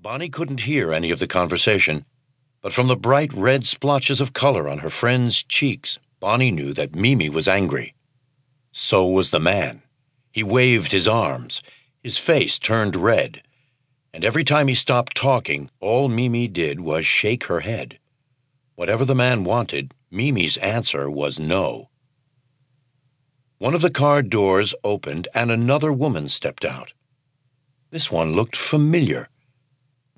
Bonnie couldn't hear any of the conversation, but from the bright red splotches of color on her friend's cheeks, Bonnie knew that Mimi was angry. So was the man. He waved his arms. His face turned red. And every time he stopped talking, all Mimi did was shake her head. Whatever the man wanted, Mimi's answer was no. One of the car doors opened and another woman stepped out. This one looked familiar.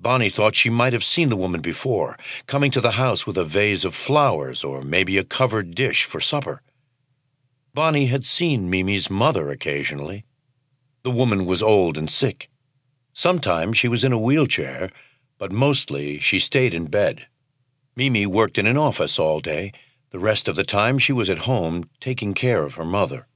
Bonnie thought she might have seen the woman before, coming to the house with a vase of flowers or maybe a covered dish for supper. Bonnie had seen Mimi's mother occasionally. The woman was old and sick. Sometimes she was in a wheelchair, but mostly she stayed in bed. Mimi worked in an office all day. The rest of the time she was at home taking care of her mother.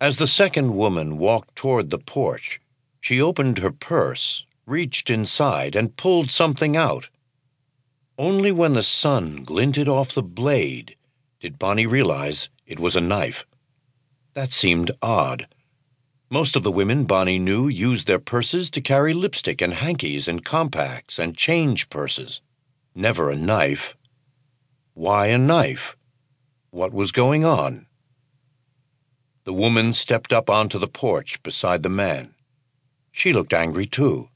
As the second woman walked toward the porch, she opened her purse, reached inside, and pulled something out. Only when the sun glinted off the blade did Bonnie realize it was a knife. That seemed odd. Most of the women Bonnie knew used their purses to carry lipstick and hankies and compacts and change purses. Never a knife. Why a knife? What was going on? The woman stepped up onto the porch beside the man. She looked angry, too.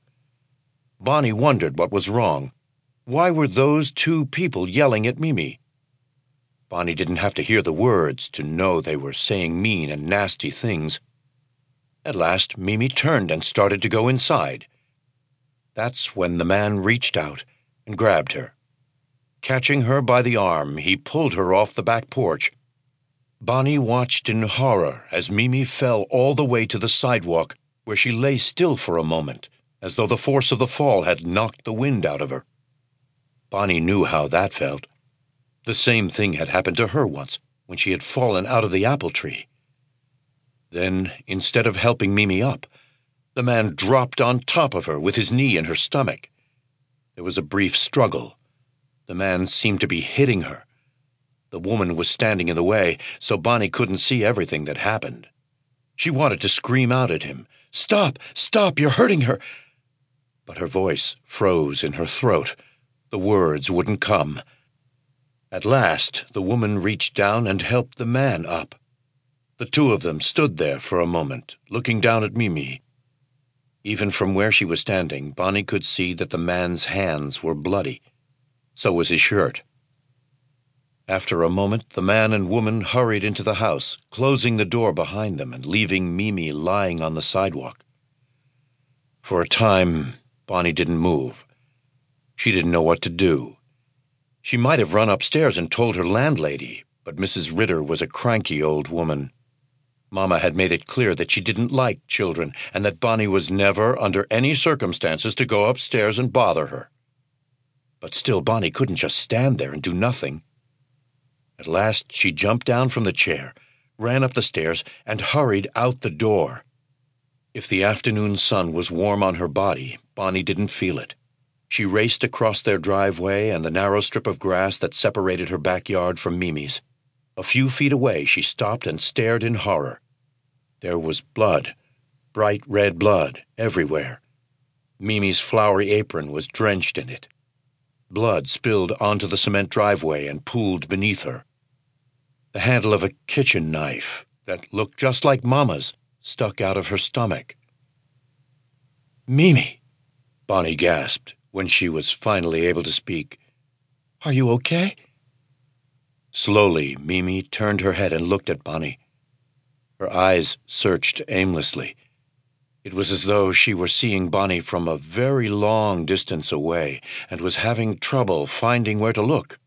Bonnie wondered what was wrong. Why were those two people yelling at Mimi? Bonnie didn't have to hear the words to know they were saying mean and nasty things. At last, Mimi turned and started to go inside. That's when the man reached out and grabbed her. Catching her by the arm, he pulled her off the back porch. Bonnie watched in horror as Mimi fell all the way to the sidewalk, where she lay still for a moment, as though the force of the fall had knocked the wind out of her. Bonnie knew how that felt. The same thing had happened to her once when she had fallen out of the apple tree. Then, instead of helping Mimi up, the man dropped on top of her with his knee in her stomach. There was a brief struggle. The man seemed to be hitting her. The woman was standing in the way, so Bonnie couldn't see everything that happened. She wanted to scream out at him, Stop! Stop! You're hurting her! But her voice froze in her throat. The words wouldn't come. At last, the woman reached down and helped the man up. The two of them stood there for a moment, looking down at Mimi. Even from where she was standing, Bonnie could see that the man's hands were bloody. So was his shirt. After a moment, the man and woman hurried into the house, closing the door behind them and leaving Mimi lying on the sidewalk. For a time, Bonnie didn't move. She didn't know what to do. She might have run upstairs and told her landlady, but Mrs. Ritter was a cranky old woman. Mamma had made it clear that she didn't like children and that Bonnie was never, under any circumstances, to go upstairs and bother her. But still, Bonnie couldn't just stand there and do nothing. At last, she jumped down from the chair, ran up the stairs, and hurried out the door. If the afternoon sun was warm on her body, Bonnie didn't feel it. She raced across their driveway and the narrow strip of grass that separated her backyard from Mimi's. A few feet away, she stopped and stared in horror. There was blood, bright red blood, everywhere. Mimi's flowery apron was drenched in it. Blood spilled onto the cement driveway and pooled beneath her. The handle of a kitchen knife that looked just like Mamma's stuck out of her stomach. Mimi, Bonnie gasped when she was finally able to speak. Are you okay? Slowly, Mimi turned her head and looked at Bonnie. Her eyes searched aimlessly. It was as though she were seeing Bonnie from a very long distance away and was having trouble finding where to look.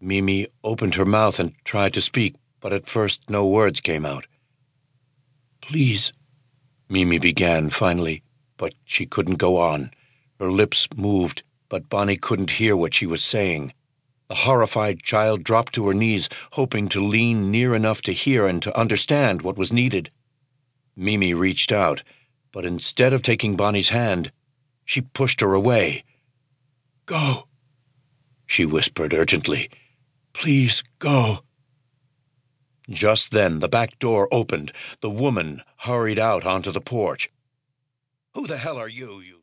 Mimi opened her mouth and tried to speak, but at first no words came out. Please, Mimi began finally, but she couldn't go on. Her lips moved, but Bonnie couldn't hear what she was saying. The horrified child dropped to her knees, hoping to lean near enough to hear and to understand what was needed. Mimi reached out, but instead of taking Bonnie's hand, she pushed her away. Go, she whispered urgently. Please go. Just then the back door opened. The woman hurried out onto the porch. Who the hell are you, you